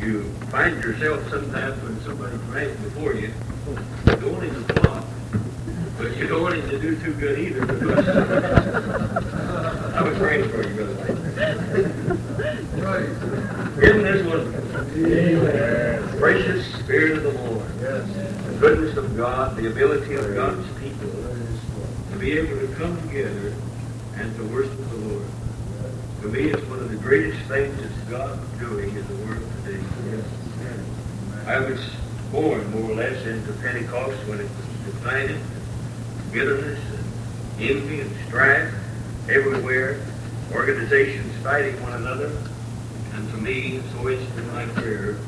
You find yourself sometimes when somebody's right before you, going in the plot, but you don't want him to do too good either because I was praying for you, Brother Isn't this wonderful? Amen. Precious Spirit of the Lord. Yes. The goodness of God, the ability of God's people to be able to come together and to worship the Lord. To me, it's one greatest things that God is doing in the world today. Yes. I was born more or less into Pentecost when it was divided, bitterness and envy and strife everywhere, organizations fighting one another. And to me, it's always been my prayer,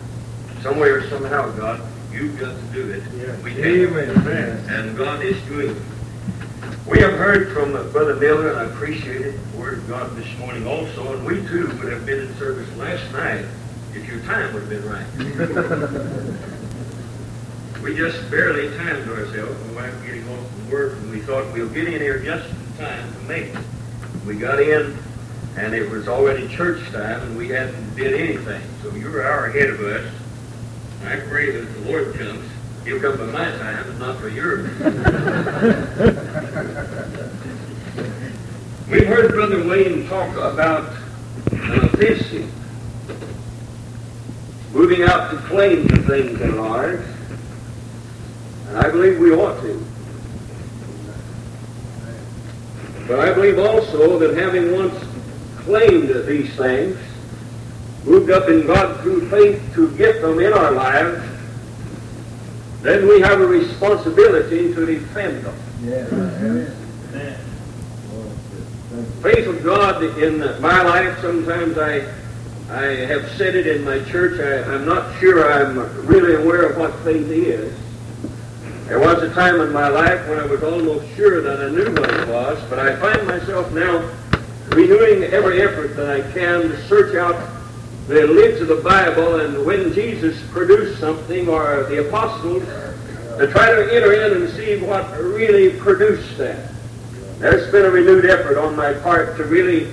somewhere, somehow, God, you've got to do it. Yeah. We can. Amen. And God is doing it. We have heard from uh, Brother Miller, and I appreciated the Word of God this morning also, and we too would have been in service last night if your time would have been right. we just barely timed ourselves. My wife getting off from work, and we thought we'll get in here just in time to make it. We got in, and it was already church time, and we hadn't did anything. So you're an hour ahead of us. I pray that the Lord comes, He'll come by my time and not for yours. We've heard Brother Wayne talk about uh, an offensive, moving out to claim the things are ours, and I believe we ought to. But I believe also that having once claimed these things, moved up in God through faith to get them in our lives, then we have a responsibility to defend them. Amen. Faith of God in my life, sometimes I I have said it in my church, I, I'm not sure I'm really aware of what faith is. There was a time in my life when I was almost sure that I knew what it was, but I find myself now renewing every effort that I can to search out the lids of the Bible and when Jesus produced something or the apostles to try to enter in and see what really produced that. There's been a renewed effort on my part to really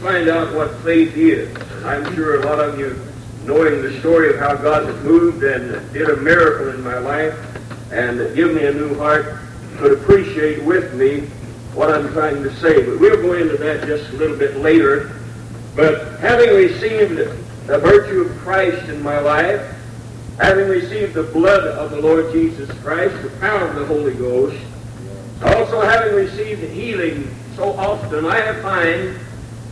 find out what faith is. I'm sure a lot of you, knowing the story of how God has moved and did a miracle in my life and give me a new heart, could appreciate with me what I'm trying to say. But we'll go into that just a little bit later. But having received the virtue of Christ in my life, having received the blood of the Lord Jesus Christ, the power of the Holy Ghost, also having received healing so often, I find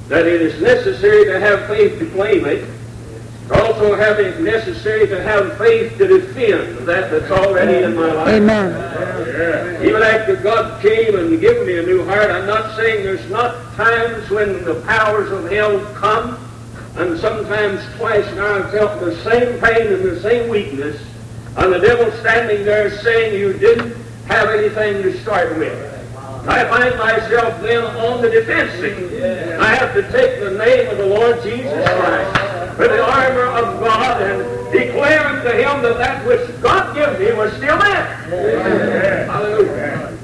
that it is necessary to have faith to claim it. Also having necessary to have faith to defend that that's already in my life. Amen. Even after God came and given me a new heart, I'm not saying there's not times when the powers of hell come, and sometimes twice now I've felt the same pain and the same weakness, and the devil standing there saying you didn't have anything to start with. I find myself then on the defensive. I have to take the name of the Lord Jesus Christ with the armor of God and declare unto him that that which God gives me was still there. Hallelujah.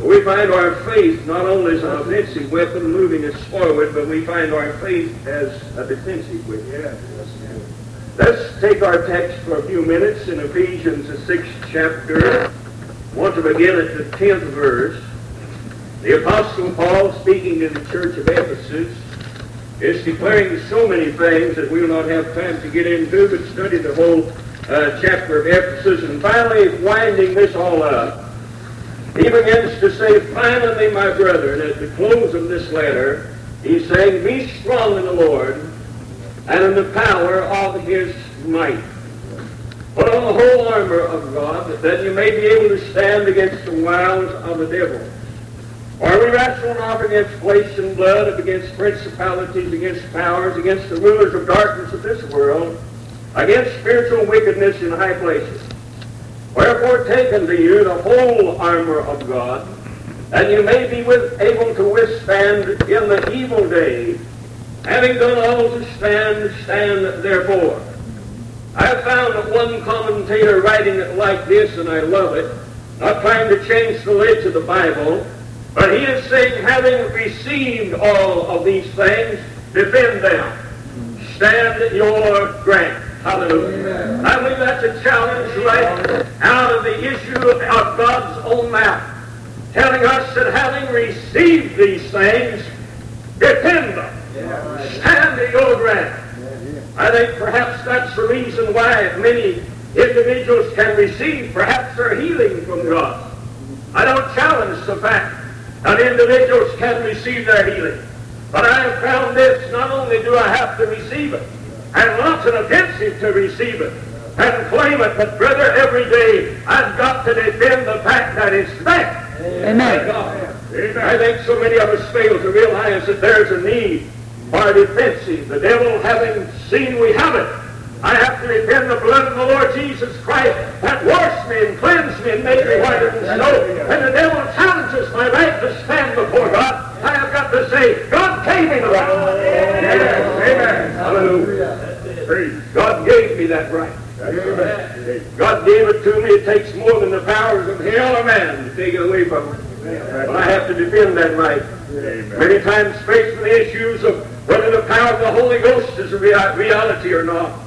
We find our faith not only as an offensive weapon moving us forward, but we find our faith as a defensive weapon. Let's take our text for a few minutes in Ephesians, the sixth chapter. I want to begin at the tenth verse. The Apostle Paul, speaking to the church of Ephesus, is declaring so many things that we will not have time to get into, but study the whole uh, chapter of Ephesus. And finally, winding this all up, he begins to say, Finally, my brethren, at the close of this letter, he's saying, Be strong in the Lord and in the power of his might. Put on the whole armor of God, that you may be able to stand against the wiles of the devil. Are we wrestle not against flesh and blood, against principalities, against powers, against the rulers of darkness of this world, against spiritual wickedness in high places. Wherefore take unto you the whole armor of God, that you may be with, able to withstand in the evil day, having done all to stand, stand therefore. I found one commentator writing it like this, and I love it, not trying to change the lids of the Bible, but he is saying, having received all of these things, defend them. Stand your ground. Hallelujah. I believe that's a challenge right out of the issue of God's own mouth, telling us that having received these things, defend them. Stand your ground. I think perhaps that's the reason why many individuals can receive perhaps their healing from God. I don't challenge the fact that individuals can receive their healing. But I have found this, not only do I have to receive it, and lots of offensive to receive it and claim it, but brother, every day I've got to defend the fact that it's there. Amen. I think so many of us fail to realize that there's a need for defensive. The devil having seen we have it. I have to defend the blood of the Lord Jesus Christ that washed me and cleansed me and made me whiter than snow. And the devil challenges my right to stand before God. I have got to say, God gave me the right. Yes, amen. Hallelujah. God gave me that right. God gave it to me. It takes more than the powers of hell or man to take it away from me. But I have to defend that right. Many times faced with the issues of whether the power of the Holy Ghost is a reality or not.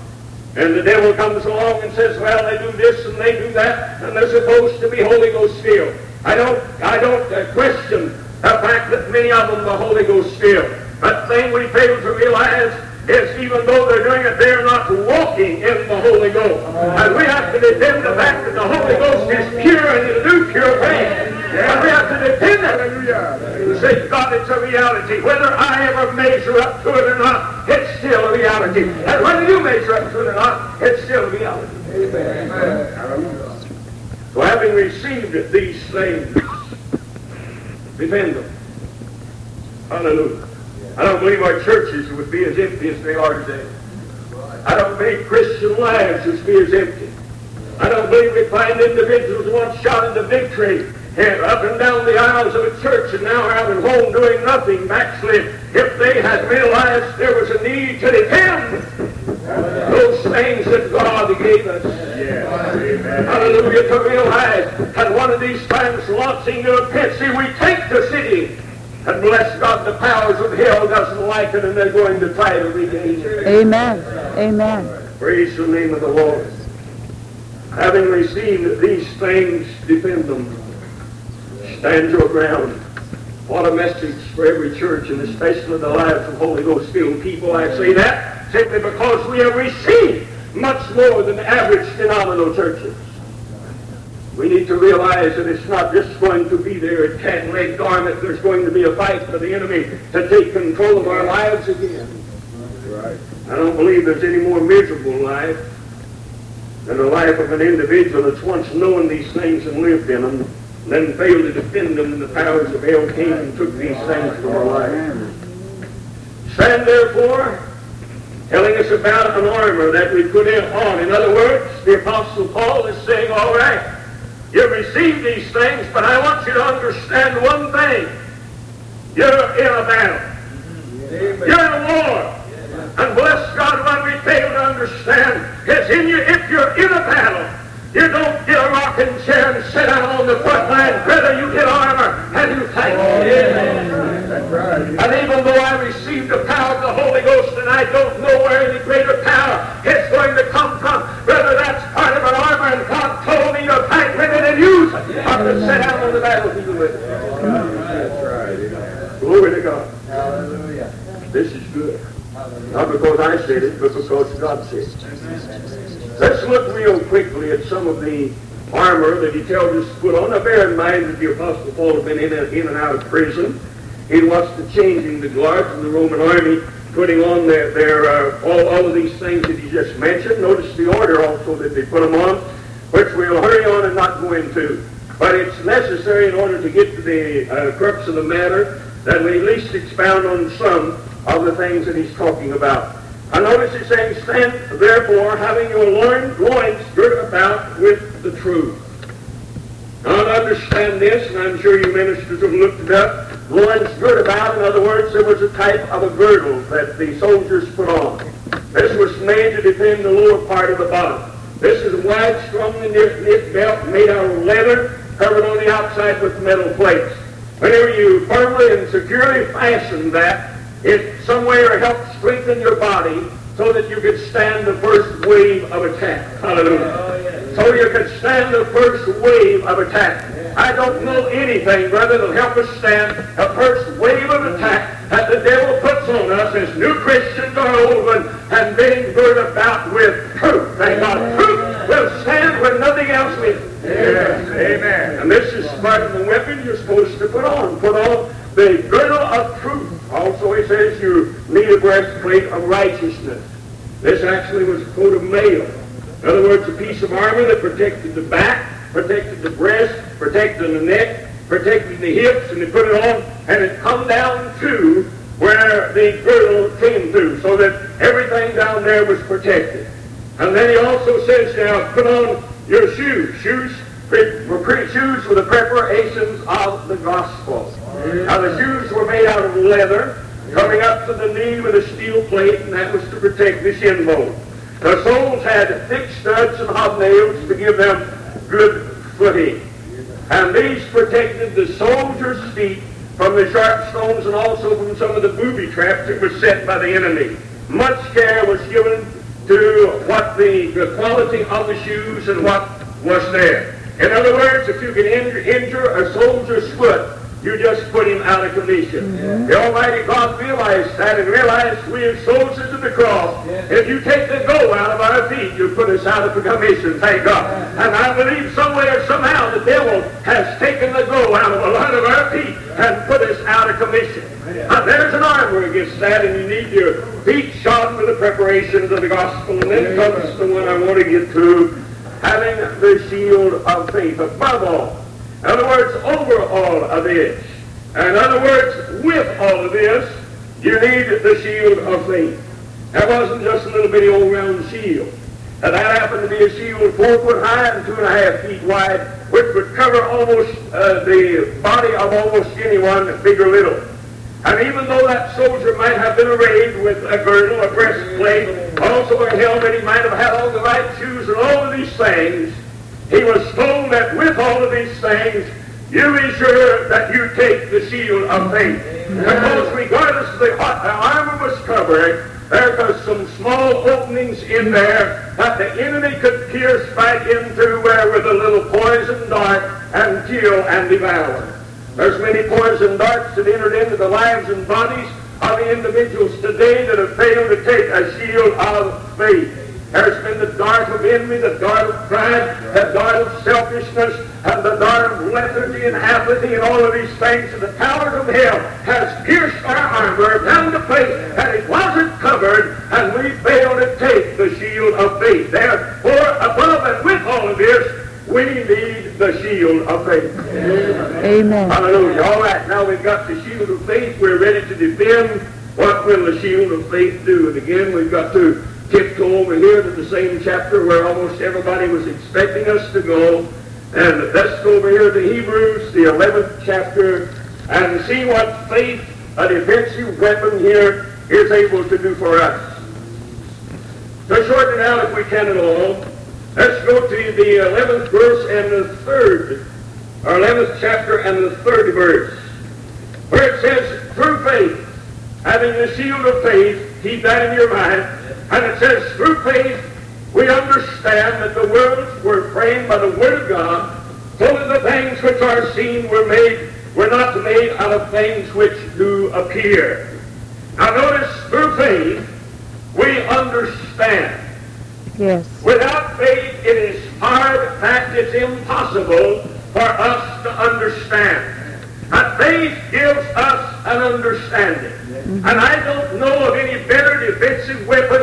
And the devil comes along and says, well, they do this and they do that, and they're supposed to be Holy Ghost filled. I don't, I don't uh, question the fact that many of them are Holy Ghost filled. But the thing we fail to realize is even though they're doing it, they're not walking in the Holy Ghost. And we have to defend the fact that the Holy Ghost is pure and it'll do pure things. And we have to defend it. And say, God, it's a reality. Whether I ever measure up to it or not, it's still a reality. And whether you measure up to it or not, it's still a reality. Amen. So having received these things, defend them. Hallelujah. I don't believe our churches would be as empty as they are today. I don't believe Christian lives would be as empty. I don't believe we find individuals once shot into victory and up and down the aisles of a church and now are out at home doing nothing, backslid. If they had realized there was a need to defend those things that God gave us. Hallelujah, to realize that one of these times launching into a pit, see, we take the city and bless God, the powers of hell doesn't like it and they're going to try to regain it. Amen. Amen. Praise the name of the Lord. Having received these things, defend them. Stand your ground. What a message for every church, and especially the lives of Holy Ghost filled people. I say that simply because we have received much more than average phenomenal churches. We need to realize that it's not just going to be there at Cat Leg Garment. There's going to be a fight for the enemy to take control of our lives again. I don't believe there's any more miserable life than the life of an individual that's once known these things and lived in them, then failed to defend them, and the powers of hell came and took these things from our life. Stand therefore, telling us about an armor that we put in on. In other words, the Apostle Paul is saying, all right, you've received these things, but I want you to understand one thing. You're in a battle. You're in a war. And bless God, when we fail to understand is in you, if you're in a battle, you don't get a rocking chair and sit down on the front line. Rather, you get armor and you fight. And even though I received the power of the Holy Ghost and I don't know where any greater power is going to come to sit down on the battlefield with it. Glory to God. Hallelujah. This is good. Not because I said it, but because God said it. Let's look real quickly at some of the armor that he tells us to put on. Now bear in mind that the Apostle Paul had been in and, in and out of prison. He watched the changing the guards in the Roman army, putting on their, their uh, all, all of these things that he just mentioned. Notice the order also that they put them on, which we'll hurry on and not go into. But it's necessary in order to get to the uh, crux of the matter that we at least expound on some of the things that he's talking about. I notice he's saying, stand therefore, having your loin, loins girt about with the truth. Now to understand this, and I'm sure you ministers have looked it up, loins girt about, in other words, there was a type of a girdle that the soldiers put on. This was made to defend the lower part of the body. This is a wide, strongly knit belt made out of leather, covered on the outside with metal plates. Whenever you firmly and securely fasten that it some way or helped strengthen your body so that you could stand the first wave of attack. Hallelujah. Oh, so you could stand the first wave of attack. I don't know anything, brother, that'll help us stand the first wave of attack that the devil puts on us as new Christians or old ones and being girt about with truth. Thank God. Truth will stand when nothing else will. Yes. Amen. And this is part of the weapon you're supposed to put on. Put on the girdle of truth. Also, he says you need a breastplate of righteousness. This actually was a coat of mail. In other words, a piece of armor that protected the back, protected the breast, protected the neck, protected the hips, and they put it on, and it come down to where the girdle came through, so that everything down there was protected. And then he also says now, put on your shoes. Shoes were pretty shoes were the preparations of the gospel. Now the shoes were made out of leather, coming up to the knee with a steel plate, and that was to protect the shin bone. The soles had thick studs and hobnails to give them good footing. And these protected the soldier's feet from the sharp stones and also from some of the booby traps that were set by the enemy. Much care was given to what the, the quality of the shoes and what was there. In other words, if you can injure, injure a soldier's foot, you just put him out of commission. Mm-hmm. The Almighty God realized that and realized we are soldiers of the cross. If you take the go out of our feet, you put us out of commission, thank God. And I believe somewhere, somehow, the devil has taken the go out of a lot of our feet and put us out of commission. Now, there's an armor against that, and you need your feet shod for the preparations of the gospel. And then comes the one I want to get to, having the shield of faith above all. In other words, over all of this. In other words, with all of this, you need the shield of faith. That wasn't just a little bitty old round shield. Now, that happened to be a shield four foot high and two and a half feet wide, which would cover almost uh, the body of almost anyone, big or little. And even though that soldier might have been arrayed with a girdle, a breastplate, also a helmet, he might have had all the right shoes and all of these things, he was told that with all of these things, you be sure that you take the shield of faith. Because regardless of the what the armor was covered, there was some small openings in there that the enemy could pierce right into where with a little poison dart and kill and devour. There's many poison darts that entered into the lives and bodies of the individuals today that have failed to take a shield of faith. There's been the dart of envy, the dart of pride, the dart of selfishness, and the dart of lethargy and apathy and all of these things. And the power of hell has pierced our armor down to faith, and it wasn't covered, and we failed to take the shield of faith. Therefore, above and with all of this, we need the shield of faith. Amen. Hallelujah. All right, now we've got the shield of faith. We're ready to defend. What will the shield of faith do? And again, we've got to tiptoe over here to the same chapter where almost everybody was expecting us to go. And let's go over here to Hebrews, the 11th chapter, and see what faith, a defensive weapon here, is able to do for us. To shorten it out if we can at all, let's go to the 11th verse and the third, or 11th chapter and the third verse, where it says, through faith, having the shield of faith, keep that in your mind, and it says, through faith, we understand that the worlds were framed by the Word of God, so that the things which are seen were made, were not made out of things which do appear. Now notice, through faith, we understand. Yes. Without faith, it is hard, in fact, it's impossible for us to understand. And faith gives us an understanding. Mm-hmm. And I don't know of any better defensive weapon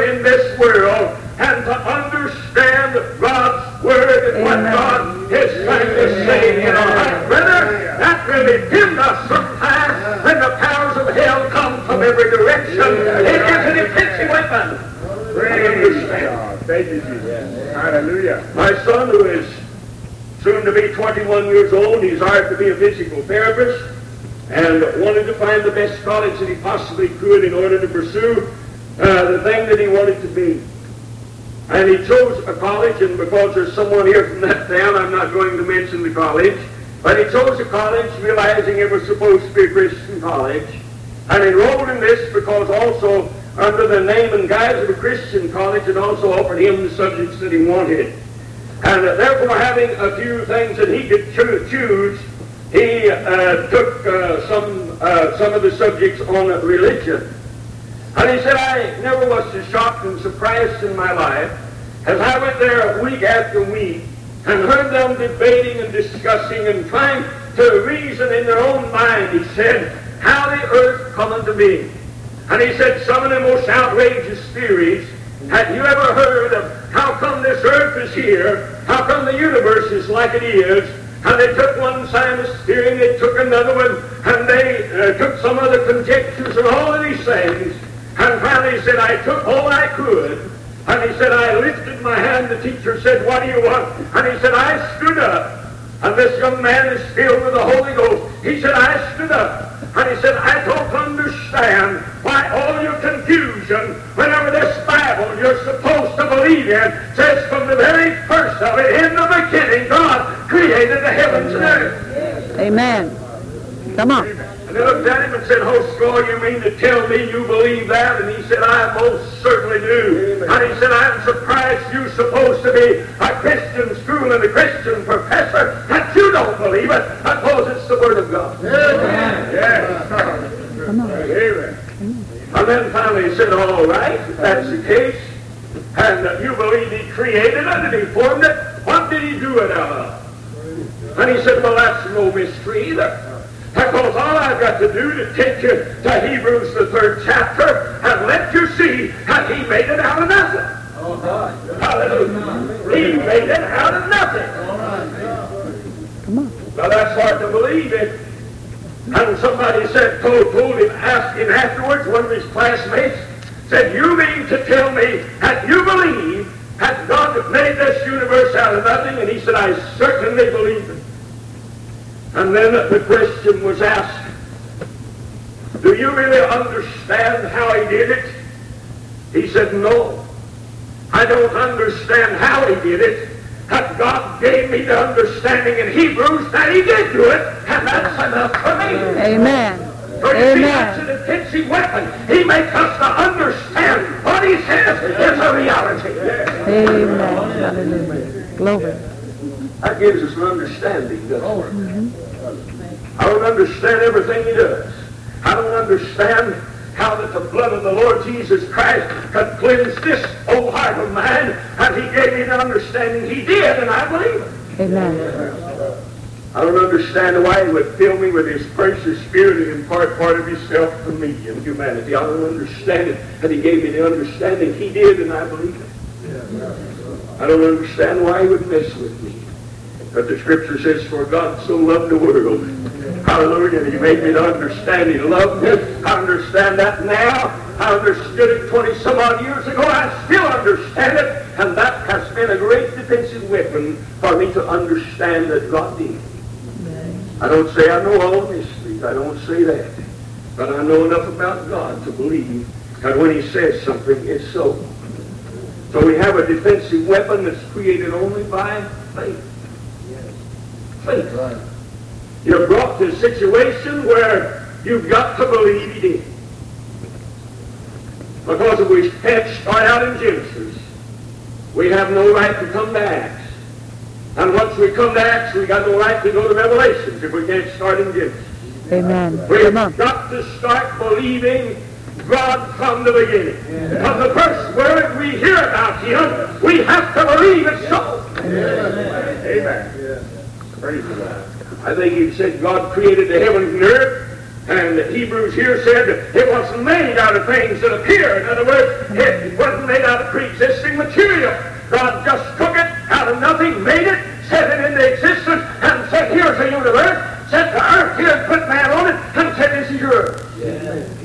41 years old. He desired to be a physical therapist and wanted to find the best college that he possibly could in order to pursue uh, the thing that he wanted to be. And he chose a college, and because there's someone here from that town, I'm not going to mention the college, but he chose a college realizing it was supposed to be a Christian college, and enrolled in this because also under the name and guise of a Christian college, it also offered him the subjects that he wanted. And therefore having a few things that he could cho- choose, he uh, took uh, some, uh, some of the subjects on religion. And he said, I never was so shocked and surprised in my life as I went there week after week and heard them debating and discussing and trying to reason in their own mind, he said, how the earth come into being. And he said some of the most outrageous theories. Have you ever heard of how come this earth is here? How come the universe is like it is? And they took one scientist theory, and they took another one, and they uh, took some other conjectures and all of these things. And finally he said, I took all I could. And he said, I lifted my hand. The teacher said, what do you want? And he said, I stood up. And this young man is filled with the Holy Ghost. He said, I stood up. And he said, I don't understand why all your confusion, whenever this Bible you're supposed to believe in, says from the very first of it, in the beginning, God created the heavens and earth. Amen. Come on. And they looked at him and said, Oh, Score, you mean to tell me you believe that? And he said, I most certainly do. And he said, I'm surprised you're supposed to be a Christian school and a Christian professor, that you don't believe it. I suppose it's the Word of God. Yes. Come on. Amen. And then finally he said, all right, if that's the case, and uh, you believe he created it and he formed it, what did he do it out of? And he said, well, that's no mystery either. Because all I've got to do to take you to Hebrews, the third chapter, and let you see how he made it out of nothing. Hallelujah. He made it out of nothing. Come on. Now that's hard to believe it. And somebody said, told, told him, asked him afterwards, one of his classmates, said, you mean to tell me that you believe that God made this universe out of nothing? And he said, I certainly believe it. And then the question was asked, do you really understand how he did it? He said, no. I don't understand how he did it. But God gave me the understanding in Hebrews that he did do it, and that's enough for me. Amen. So you see, that's an offensive weapon. He makes us to understand what he says is a reality. Amen. Hallelujah. Glory. That gives us an understanding, doesn't it? Mm-hmm. I don't understand everything he does. I don't understand how that the blood of the Lord Jesus Christ could cleanse this old heart of mine, and he gave me the understanding he did, and I believe it. Amen. I don't understand why he would fill me with his precious spirit and impart part of himself to me in humanity. I don't understand it, and he gave me the understanding he did, and I believe it. I don't understand why he would mess with me. But the scripture says, for God so loved the world. Hallelujah. He made me to understand. He loved me. I understand that now. I understood it 20 some odd years ago. I still understand it. And that has been a great defensive weapon for me to understand that God did. I don't say I know all the mysteries. I don't say that. But I know enough about God to believe that when he says something, it's so. So we have a defensive weapon that's created only by faith. Faith. You're brought to a situation where you've got to believe he did. Because if we had start out in Genesis, we have no right to come to Acts. And once we come to Acts, we got no right to go to Revelations if we can't start in Genesis. Amen. We've Come on. got to start believing God from the beginning. From the first word we hear about Him, we have to believe it's so. Amen. Praise the Lord. I think he said God created the heavens and earth, and the Hebrews here said it wasn't made out of things that appear. In other words, it wasn't made out of pre-existing material. God just took it out of nothing, made it, set it into existence, and said, here's the universe, set the earth here and put man on it, and said, this is your earth.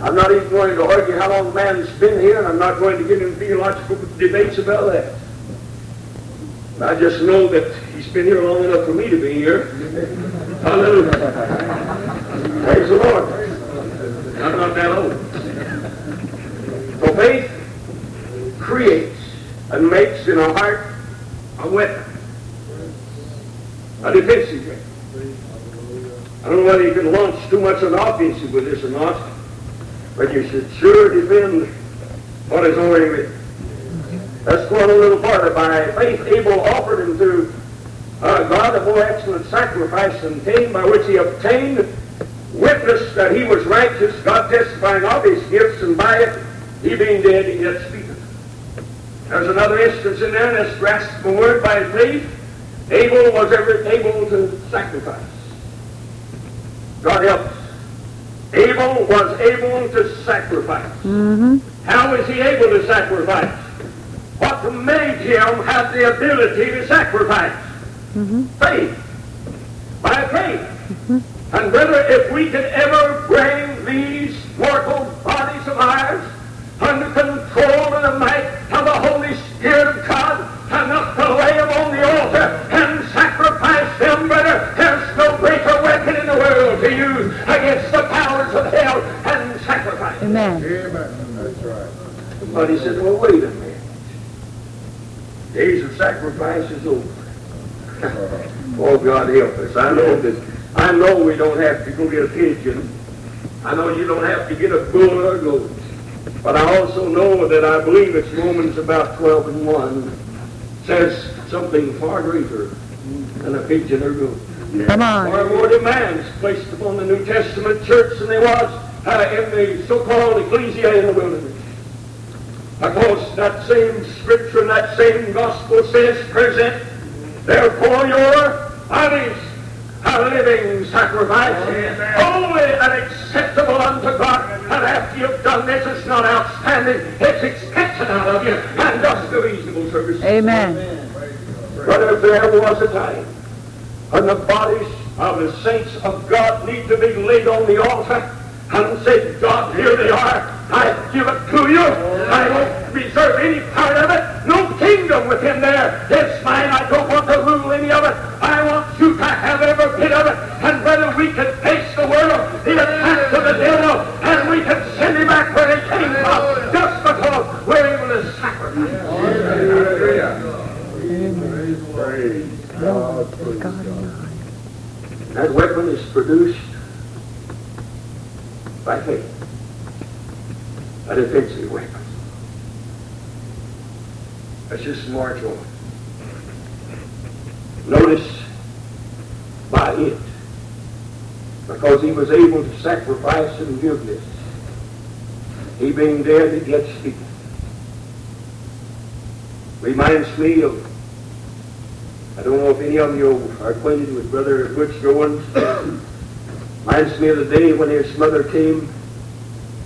I'm not even going to argue how long man's been here, and I'm not going to get into theological debates about that. I just know that he's been here long enough for me to be here. Hallelujah. Praise the Lord. I'm not that old. So faith creates and makes in our heart a weapon. A defensive weapon. I don't know whether you can launch too much on offensive with this or not, but you should sure defend what is already written. Let's go a little farther. By faith Abel offered unto uh, God a more excellent sacrifice than Cain, by which he obtained witness that he was righteous, God testifying of his gifts, and by it he being dead yet speaketh. There's another instance in there, let's grasp the word by faith. Abel was ever able to sacrifice. God help us. Abel was able to sacrifice. Mm-hmm. How was he able to sacrifice? What made him have the ability to sacrifice? Mm-hmm. Faith. By faith. And brother, if we could ever bring these mortal bodies of ours under control of the might of the Holy Spirit of God, world to use against the powers of hell and sacrifice. Amen. Amen. That's right. Somebody said, well, wait a minute. Days of sacrifice is over. oh, God help us. I know that, I know we don't have to go get a pigeon. I know you don't have to get a bull or a goat. But I also know that I believe it's Romans about 12 and 1 says something far greater than a pigeon or goat. Come on. Far more demands placed upon the New Testament church than there was uh, in the so-called ecclesia in the wilderness. Because that same scripture and that same gospel says, present therefore your bodies a living sacrifice, holy and acceptable unto God. And after you've done this, it's not outstanding, it's expected out of you, and just a reasonable service. Amen. But if there was a time when the bodies of the saints of God need to be laid on the altar and say, God, here they are. I give it to you. I won't reserve any part of it. No kingdom within there. It's mine. I don't want to rule any of it. I want you to have every bit of it. And whether we can face the world, the attacks of the devil, and we can send him back where he came from, just because we're able to sacrifice. Praise God. Praise God. God. That weapon is produced by faith. A defensive weapon. Let's just march on. Notice by it. Because he was able to sacrifice and give this. He being dead, it yet speaketh. Reminds me of I don't know if any of you are acquainted with Brother Butch Goins. Reminds me of the day when his mother came,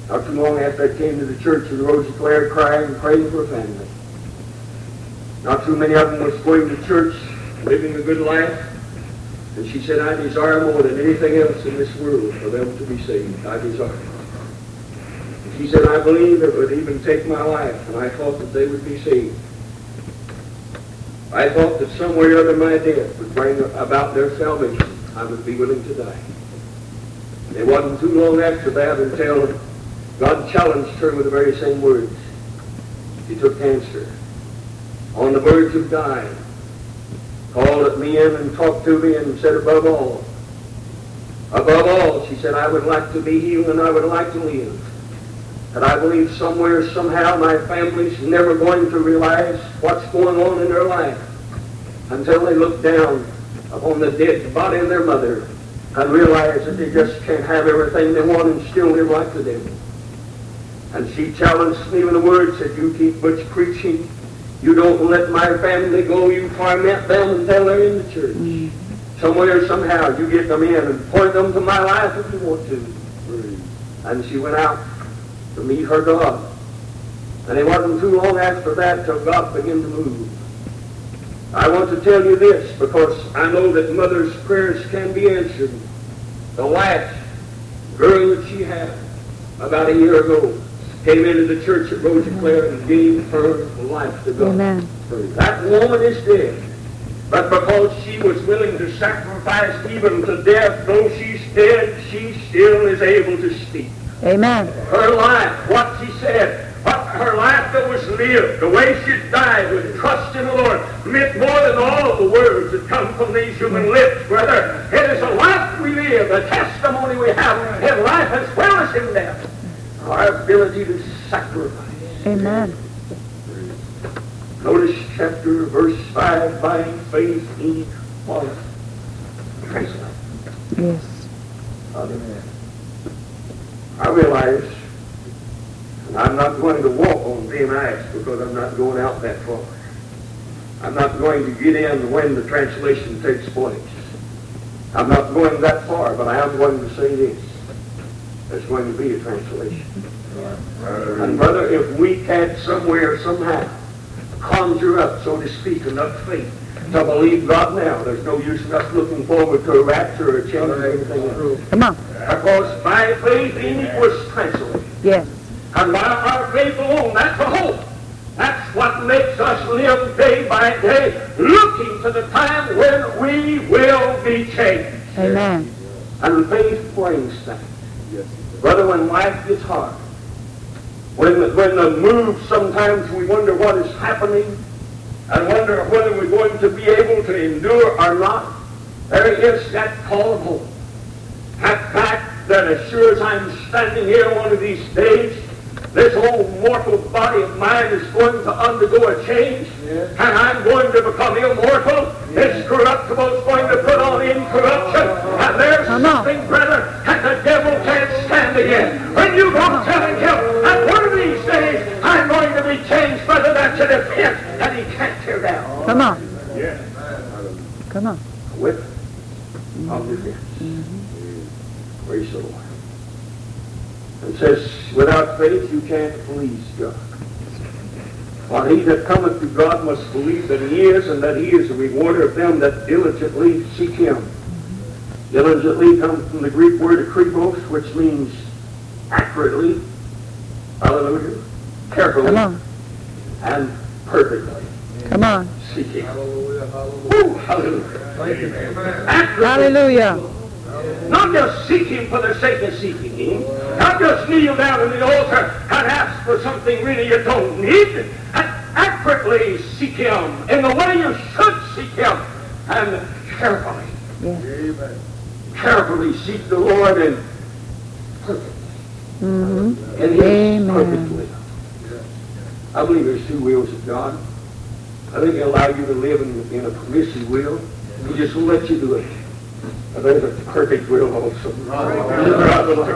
not too long after I came to the church, and Rosiclare crying praying for her family. Not too many of them was going to church, living a good life. And she said, I desire more than anything else in this world for them to be saved. I desire. And she said, I believe it would even take my life, and I thought that they would be saved. I thought that some way or other my death would bring about their salvation. I would be willing to die. And it wasn't too long after that until God challenged her with the very same words. She took cancer. On the verge of dying. Called at me in and talked to me and said, above all, above all, she said, I would like to be healed and I would like to live. And I believe somewhere, somehow, my family's never going to realize what's going on in their life until they look down upon the dead body of their mother and realize that they just can't have everything they want and still live like the devil. And she challenged me with the words, said, you keep Butch preaching. You don't let my family go. You torment them until they're in the church. Somewhere, somehow, you get them in and point them to my life if you want to. And she went out to meet her God. And it wasn't too long after that till God began to move. I want to tell you this because I know that mother's prayers can be answered. The last girl that she had about a year ago came into the church at Rosiclare and gave her life to God. Amen. That woman is dead. But because she was willing to sacrifice even to death, though she's dead, she still is able to speak Amen. her life, what she said, her life that was lived, the way she died with trust in the Lord, meant more than all of the words that come from these human lips, brother. It is a life we live, the testimony we have in life as well as in death, our ability to sacrifice. Amen. Notice chapter, verse 5, by faith he was translated. Yes. I realize, I'm not going to walk on thin ice because I'm not going out that far. I'm not going to get in when the translation takes place. I'm not going that far, but I am going to say this. There's going to be a translation. And brother, if we can't somewhere, somehow, conjure up, so to speak, enough faith to believe God now, there's no use in us looking forward to a rapture or a change or anything else. Come on. Because by faith Enoch was translated. Yes. And by our faith alone, that's the hope. That's what makes us live day by day, looking to the time when we will be changed. Amen. And faith brings that. Yes. Brother, when life gets hard, when the, when the move, sometimes we wonder what is happening and wonder whether we're going to be able to endure or not. There is that call of hope. That fact that as sure as I'm standing here one of these days, this old mortal body of mine is going to undergo a change, and I'm going to become immortal. This corruptible is going to put on incorruption, uh-huh. and there's Come on. something, brother, that the devil can't stand again. When you go telling him that one of these days I'm going to be changed, brother, that's an event that he can't tear down. Come on. Yeah. Come on. With mm-hmm. of defense. Praise the Lord. And says, without faith you can't please God. For he that cometh to God must believe that he is, and that he is a rewarder of them that diligently seek him. Diligently comes from the Greek word akribos, which means accurately, hallelujah, carefully, Come on. and perfectly Come on. seeking. Woo, hallelujah. Accurately Hallelujah. Not just seek Him for the sake of seeking Him. Not just kneel down in the altar and ask for something really you don't need. And accurately seek Him in the way you should seek Him. And carefully, Yes. carefully seek the Lord and perfect. Mm-hmm. In His Amen. perfect. I believe there's two wills of God. I think He'll allow you to live in, in a permissive will. He just will let you do it. But there's a perfect will also. God will like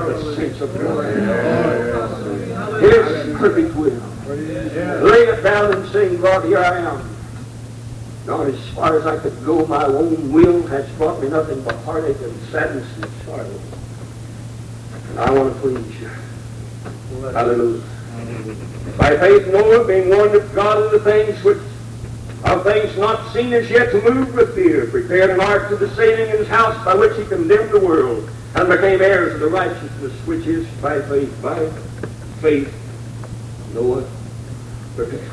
the perfect will. Lay it down and sing, God, here I am. Not as far as I could go, my own will has brought me nothing but heartache and sadness and sorrow. And I want to please you. Hallelujah. By faith Noah, being warned of God of the things which of things not seen as yet, to move with fear, prepared an ark to the saving of his house, by which he condemned the world, and became heirs of the righteousness which is by faith. By faith, Noah prepared.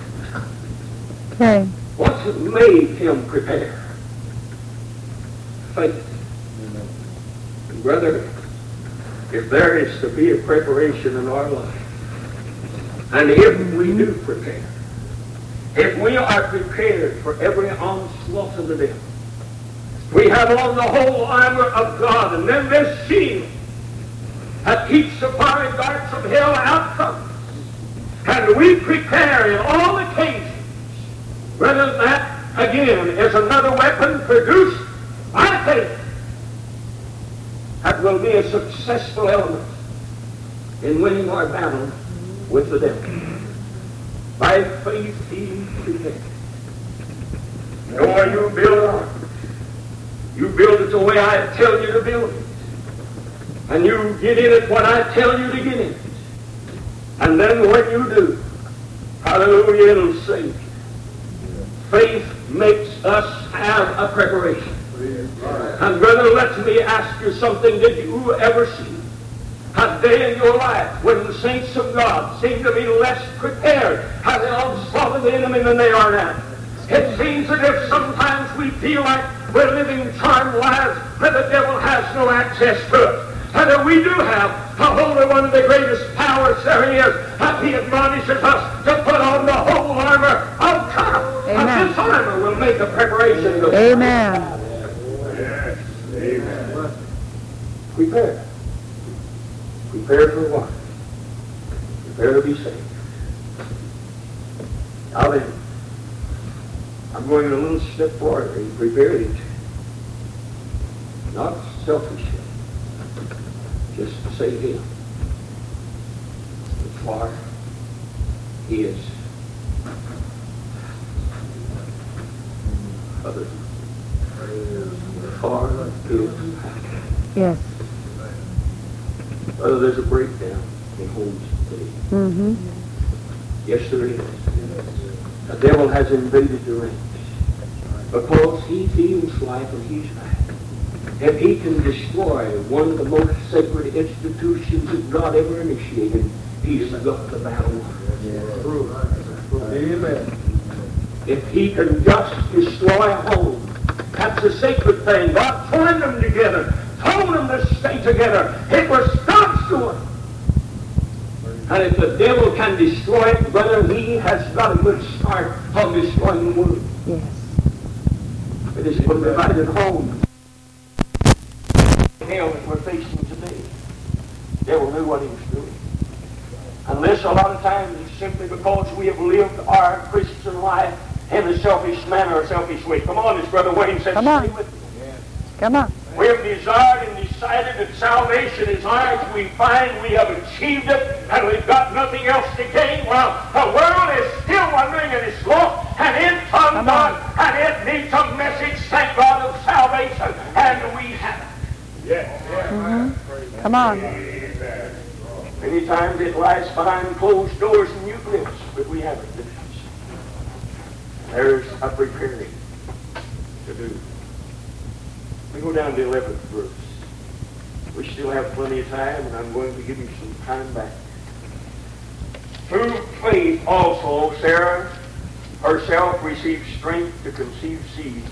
Okay. What's made him prepare? Faith. And brother, if there is to be a preparation in our life, and if we do prepare, if we are prepared for every onslaught of the devil, we have on the whole armor of God, and then this shield that keeps the fiery darts of hell out from us. And we prepare in all occasions whether that, again, is another weapon produced by faith that will be a successful element in winning our battle with the devil. By faith he prepared. Nor you build ark. You build it the way I tell you to build it. And you get in it when I tell you to get in it. And then when you do, hallelujah, it'll you. Faith makes us have a preparation. And brother, let me ask you something. Did you ever see a day in your life when the saints of God seem to be less prepared for the onslaught of the enemy than they are now? It seems as if sometimes we feel like we're living charmed lives where the devil has no access to us. And that we do have hold of one of the greatest powers there is. And he admonishes us to put on the whole armor of God. Amen. And this armor will make a preparation. Amen. Yes. Amen. Prepare. Prepare for what? Prepare to be saved. Now then, I'm going a little step forward and prepare it. Not selfishly, just to save him. As far he is other far is Yes. Whether there's a breakdown in homes today. Mm-hmm. Yes, there is. The devil has invaded the ranks because he feels like in his mind if he can destroy one of the most sacred institutions that God ever initiated, he's got the battle. Amen. If he can just destroy a home, that's a sacred thing. God joined them together, told them to stay together. It was God's doing. And if the devil can destroy it, brother, he has got a good start on destroying the world. Yes. It is a divided home. Hell that we're facing today. The devil knew what he was doing. Unless a lot of times it's simply because we have lived our Christian life in a selfish manner or selfish way. Come on, this Brother Wayne said, Come stay on. with me. Come on. We have desired and decided that salvation is ours. We find we have achieved it and we've got nothing else to gain. Well, the world is still wondering and it's lost and it comes on on. and it needs a message, thank God, of salvation. And we have it. Yes, yes. Mm-hmm. Come on. Many times it lies behind closed doors and you glimpse, but we haven't. There's a preparing to do. We go down to the 11th verse. We still have plenty of time, and I'm going to give you some time back. Through faith also, Sarah herself received strength to conceive seed,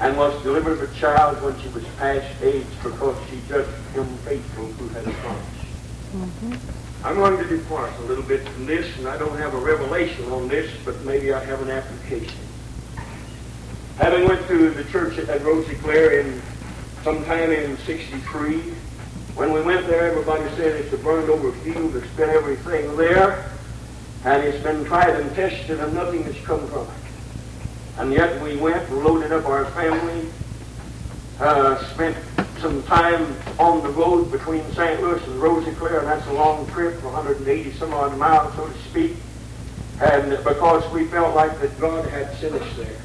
and was delivered of a child when she was past age, because she judged him faithful who had promised. Mm-hmm. I'm going to depart a little bit from this, and I don't have a revelation on this, but maybe I have an application. Having went to the church at Rosiclare in sometime in '63, when we went there, everybody said it's a burned over field. it's been everything there, and it's been tried and tested, and nothing has come from it. And yet we went, loaded up our family, uh, spent some time on the road between St. Louis and Rosiclare, and that's a long trip, 180 some odd miles, so to speak. And because we felt like that God had sent us there.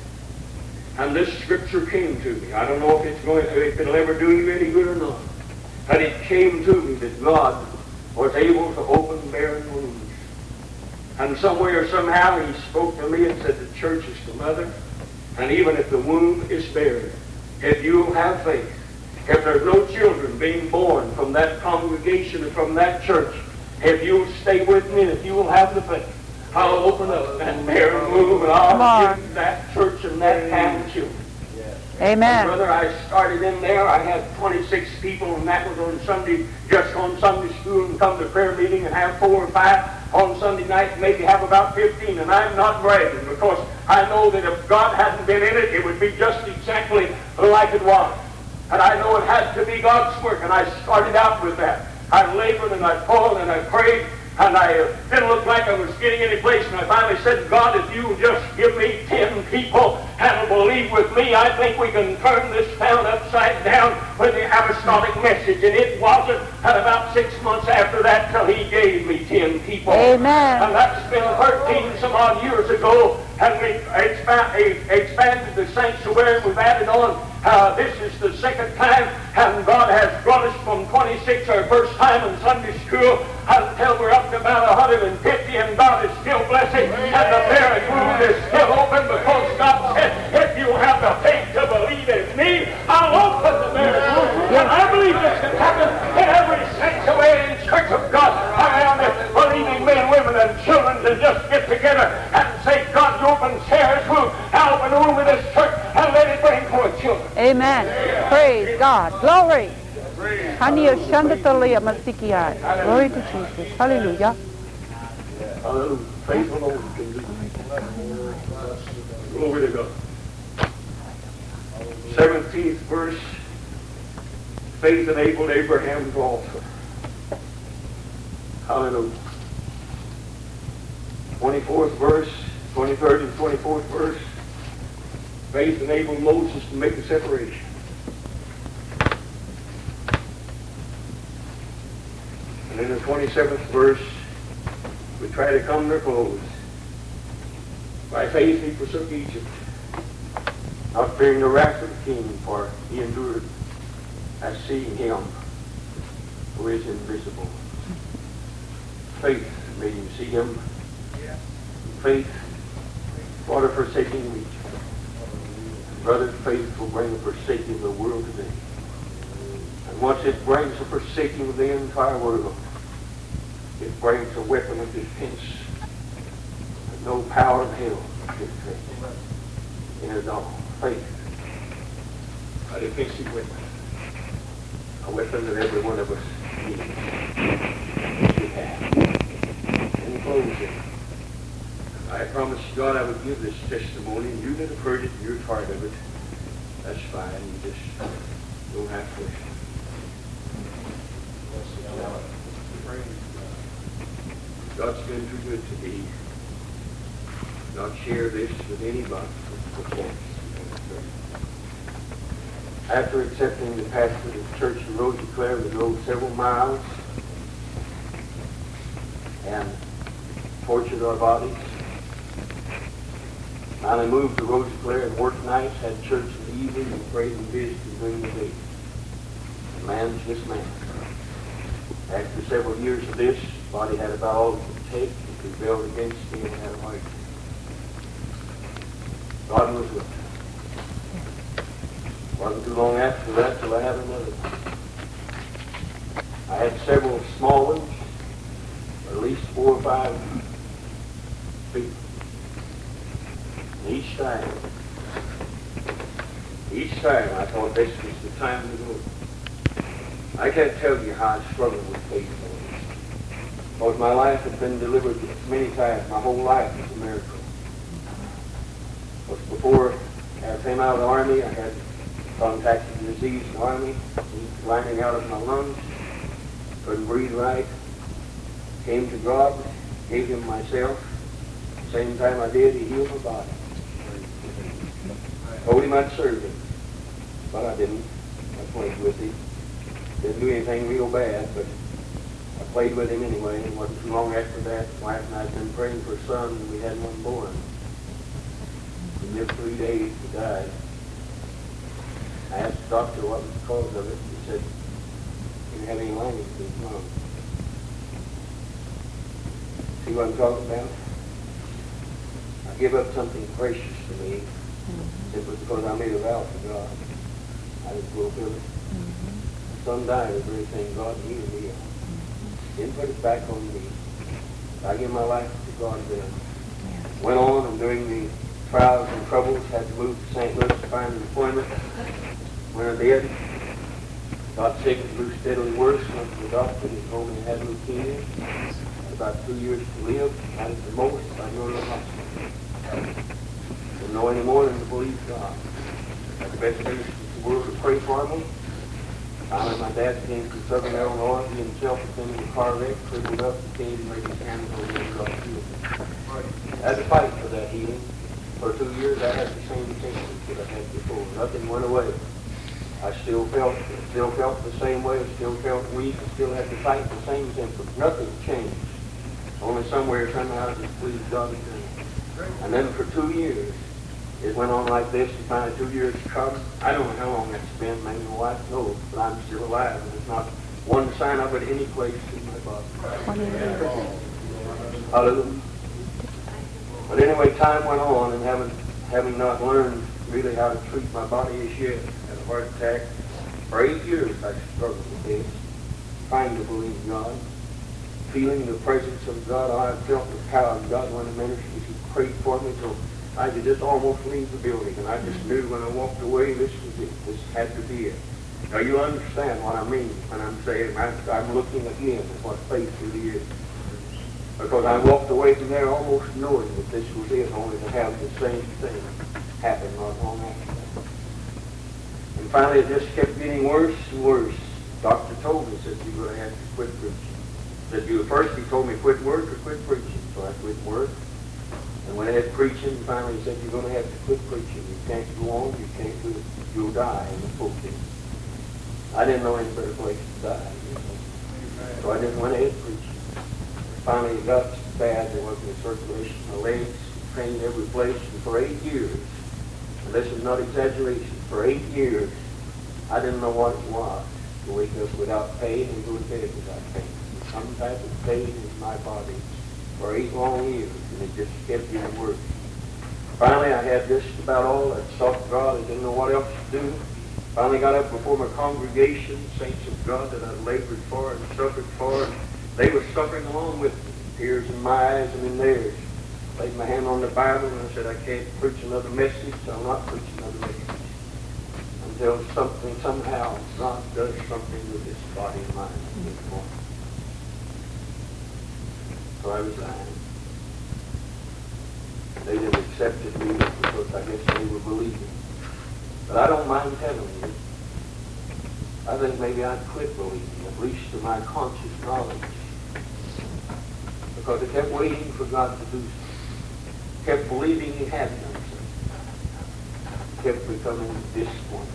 And this scripture came to me. I don't know if it's going, if it'll ever do you any good or not. But it came to me that God was able to open barren wombs. And somewhere, or somehow, he spoke to me and said, the church is the mother. And even if the womb is barren, if you'll have faith, if there's no children being born from that congregation or from that church, if you'll stay with me, if you will have the faith, I'll open up that barren womb and I'll on. give that church and that town children. Amen. Brother, I started in there. I had 26 people, and that was on Sunday, just on Sunday school, and come to prayer meeting and have four or five on Sunday night, maybe have about 15. And I'm not bragging because I know that if God hadn't been in it, it would be just exactly like it was. And I know it had to be God's work, and I started out with that. I labored and I toiled and I prayed, and I didn't look like I was getting any place. And I finally said, God, if you just give me ten people and believe with me, I think we can turn this town upside down with the apostolic message. And it wasn't about six months after that till he gave me ten people. Amen. And that's been 13 some odd years ago. And we expa- expanded the sanctuary. We've added on. Uh, this is the second time. And God has brought us from 26 our first time in Sunday school God. Glory. Glory to Jesus. Hallelujah. Glory to God. 17th verse. Faith enabled Abraham to altar. Hallelujah. 24th verse, 23rd and 24th verse. Faith enabled Moses to make the separation. And in the 27th verse, we try to come to a close. By faith he forsook Egypt, not fearing the wrath of the king, for he endured as seeing him who is invisible. Faith made him see him. Faith brought a forsaking Egypt. Brother, faith will bring a forsaking the world today. And once it brings a forsaking of the entire world, it brings a weapon of defense that no power of hell can. In it all, faith, a defensive weapon, a weapon that every one of us needs. We have. In closing, I promised God I would give this testimony, you that have heard it, you're part of it, that's fine. You just don't have to. God's been too good to me. Not share this with anybody before. After accepting the pastor of the church in Rosy Clare, we drove several miles and tortured our bodies. Finally moved to Rosy Clare and worked nights, had church in the evening, and prayed and visited during the day. And man's this man. After several years of this, body had about all it could take. It rebelled against me and had a attack. God was with me. Wasn't too long after that till I had another. I had several small ones, at least four or five feet. And each time, each time I thought this was the time to go. I can't tell you how I struggled with faith. Because my life had been delivered many times. My whole life is a miracle. Before I came out of the army, I had contacted disease in the army, lining out of my lungs, couldn't breathe right. Came to God, gave him myself. Same time I did, he healed my body. Told him I'd serve him, but I didn't. I played with him. Didn't do anything real bad, but I played with him anyway. And it wasn't too long after that, wife and I had been praying for a son, and we had one born. He lived three days, he died. I asked the doctor what was the cause of it. He said, he didn't have any lining to his lung. See what I'm talking about? I give up something precious to me mm-hmm. simply because I made a vow to God. I didn't fulfill it. Mm-hmm. My son died of the very thing God needed me on. Didn't put it back on me. I give my life to God then. Went on and during the trials and troubles had to move to St. Louis to find employment. When I did, got sick and grew steadily worse. Went to the doctor and told me I had leukemia. Had about two years to live. Had it the most. I go to the hospital. Didn't know any more than to believe God. Had the best in the world to pray for me. Finally, my dad came from Southern Illinois. He himself was in a car wreck, crippled up, and came and laid his hands on me and healed. I had to fight for that healing. For two years, I had the same symptoms that I had before. Nothing went away. I still felt, still felt the same way. Still felt weak. Still had to fight the same symptoms. Nothing changed. Only somewhere, somehow, it pleased God. And then for two years, it went on like this, and finally two years come. I don't know how long that's been, maybe my wife knows, but I'm still alive, and there's not one sign of it any place in my body. Hallelujah. But anyway, time went on, and having, having not learned really how to treat my body as yet, had a heart attack. For eight years I struggled with this, trying to believe God, feeling the presence of God. I felt the power of God when the ministers prayed for me till I could just almost leave the building, and I just knew when I walked away, this was it. This had to be it. Now you understand what I mean when I'm saying I, I'm looking again at what faith really is. Because I walked away from there almost knowing that this was it, only to have the same thing happen not long after that. And finally it just kept getting worse and worse. doctor told me, said, you're going to have to quit preaching. Said, you first he told me quit work or quit preaching. So I quit work. And when I had preaching, finally he said, you're going to have to quit preaching. You can't go on. You can't do it. You'll die in the pulpit. I didn't know any better place to die. You know? So I just went ahead preaching. Finally it got bad. There wasn't a circulation in my legs. Pain every place. And for eight years, and this is not exaggeration, for eight years, I didn't know what it was to wake up without pain and go to bed without pain. Some type of pain in my body for eight long years, and it just kept getting worse. Finally, I had just about all that sought God. I didn't know what else to do. Finally got up before my congregation, saints of God that I labored for and suffered for. And they were suffering along with me, tears in my eyes and in theirs. Laid my hand on the Bible and I said, I can't preach another message. I'll not preach another message until something, somehow, God does something with this body of mine. So I resigned. They didn't accept me because I guess they were believing. But I don't mind telling you. I think maybe I'd quit believing, at least to my conscious knowledge. Because I kept waiting for God to do something. Kept believing he had done something. Kept becoming disappointed.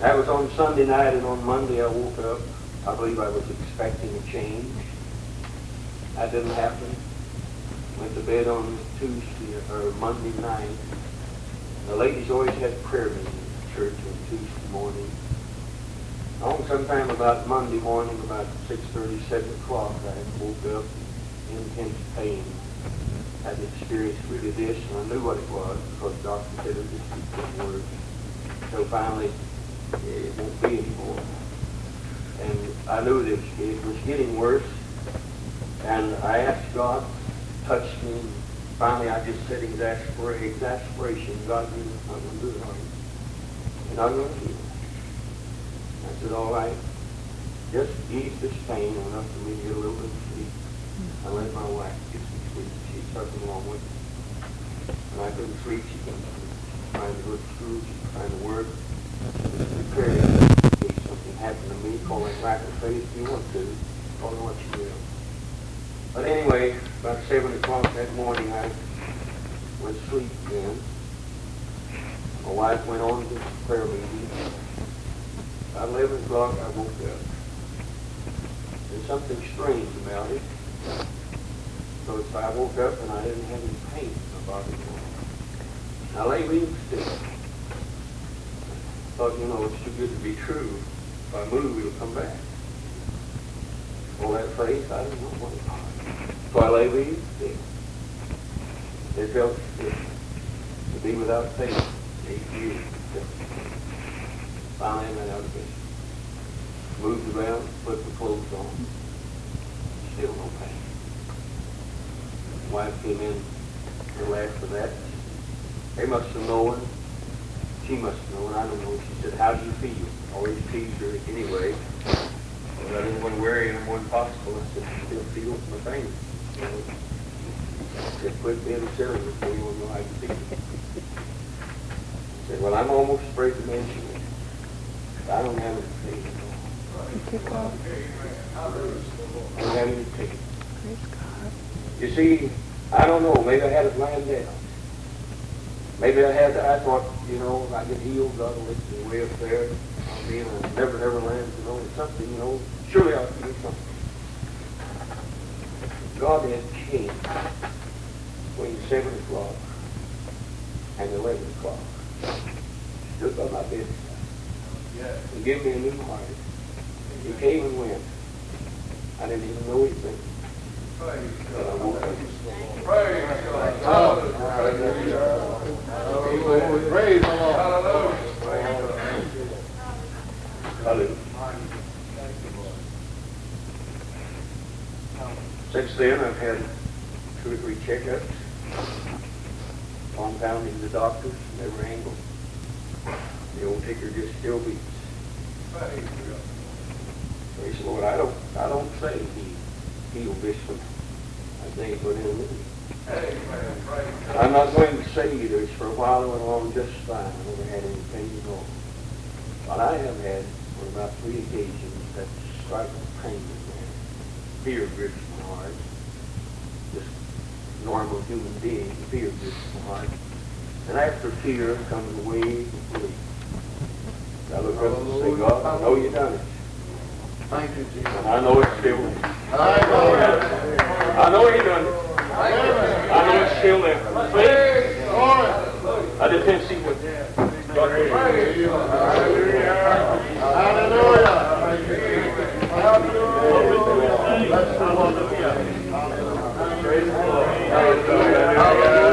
That was on Sunday night, and on Monday I woke up. I believe I was expecting a change. That didn't happen. Went to bed on Tuesday or Monday night. The ladies always had prayer meetings at church on Tuesday morning. On sometime about Monday morning, about 6.30, 7 o'clock, I woke up in intense pain. I had experienced really this, and I knew what it was because the doctor said it just keep getting worse. So finally, it won't be anymore. And I knew that it was getting worse. And I asked God to touch me. Finally, I just said exasper- exasperation. God, you're not going to do it, are you? You're not going to heal. I said, all right. Just ease this pain enough for me to get a little bit of sleep. I let my wife get some sleep. She sucking along with me. When I couldn't sleep, she couldn't sleep. Trying to to school, she was trying to work prepared in case something happened to me, call lack of faith if you want to. Call it what you will. But anyway, about 7 o'clock that morning, I went to sleep again. My wife went on to prayer meeting. About 11 o'clock, I woke up. There's something strange about it. So I woke up and I didn't have any pain in my body anymore. I lay reading still thought, you know, it's too good to be true. If I move, it'll come back. All that faith, I didn't know what it was. I lay with felt to be without faith. Eight years. Finally, went out. Moved around, put the clothes on. Still no pain. Wife came in a little after that. They must have known she must know, and I don't know. She said, how do you feel? Always teased her anyway. Well, I didn't want to worry more than possible. I said, I still feel my pain. You know, I said, quit being silly with me when you know how you feel. I said, well, I'm almost afraid to mention it. I don't have any pain at all. I don't have any pain. You see, I don't know. Maybe I had it lying down. Maybe I had, I thought, you know, I get healed, God will lift me way up there. I'll be in a never, never land, you know, something, you know. Surely I'll do something. God had changed between 7 o'clock and the 11 o'clock. Stood by my bedside. He gave me a new heart. He came and went. I didn't even know he'd been. But I woke. Praise God. Hallelujah. Praise the Lord. Hallelujah. Since then, I've had two or three checkups, compounding the doctors from every angle. The old ticker just still beats. Praise the Lord. I don't, I don't say he healed this one. I think he put in a. I'm not going to say this for a while. I went along just fine. I never had any pain at all. But I have had on about three occasions that strike pain in there pilgrims from Mars, just normal human being pilgrims from Mars. And after fear comes the wave of belief. I look up and say, God, I know you done it. Thank you, Jesus. And I know it's still there. I know it. I know he done it. I know it's still there. I just can't see what God Hallelujah. Hallelujah. Amen.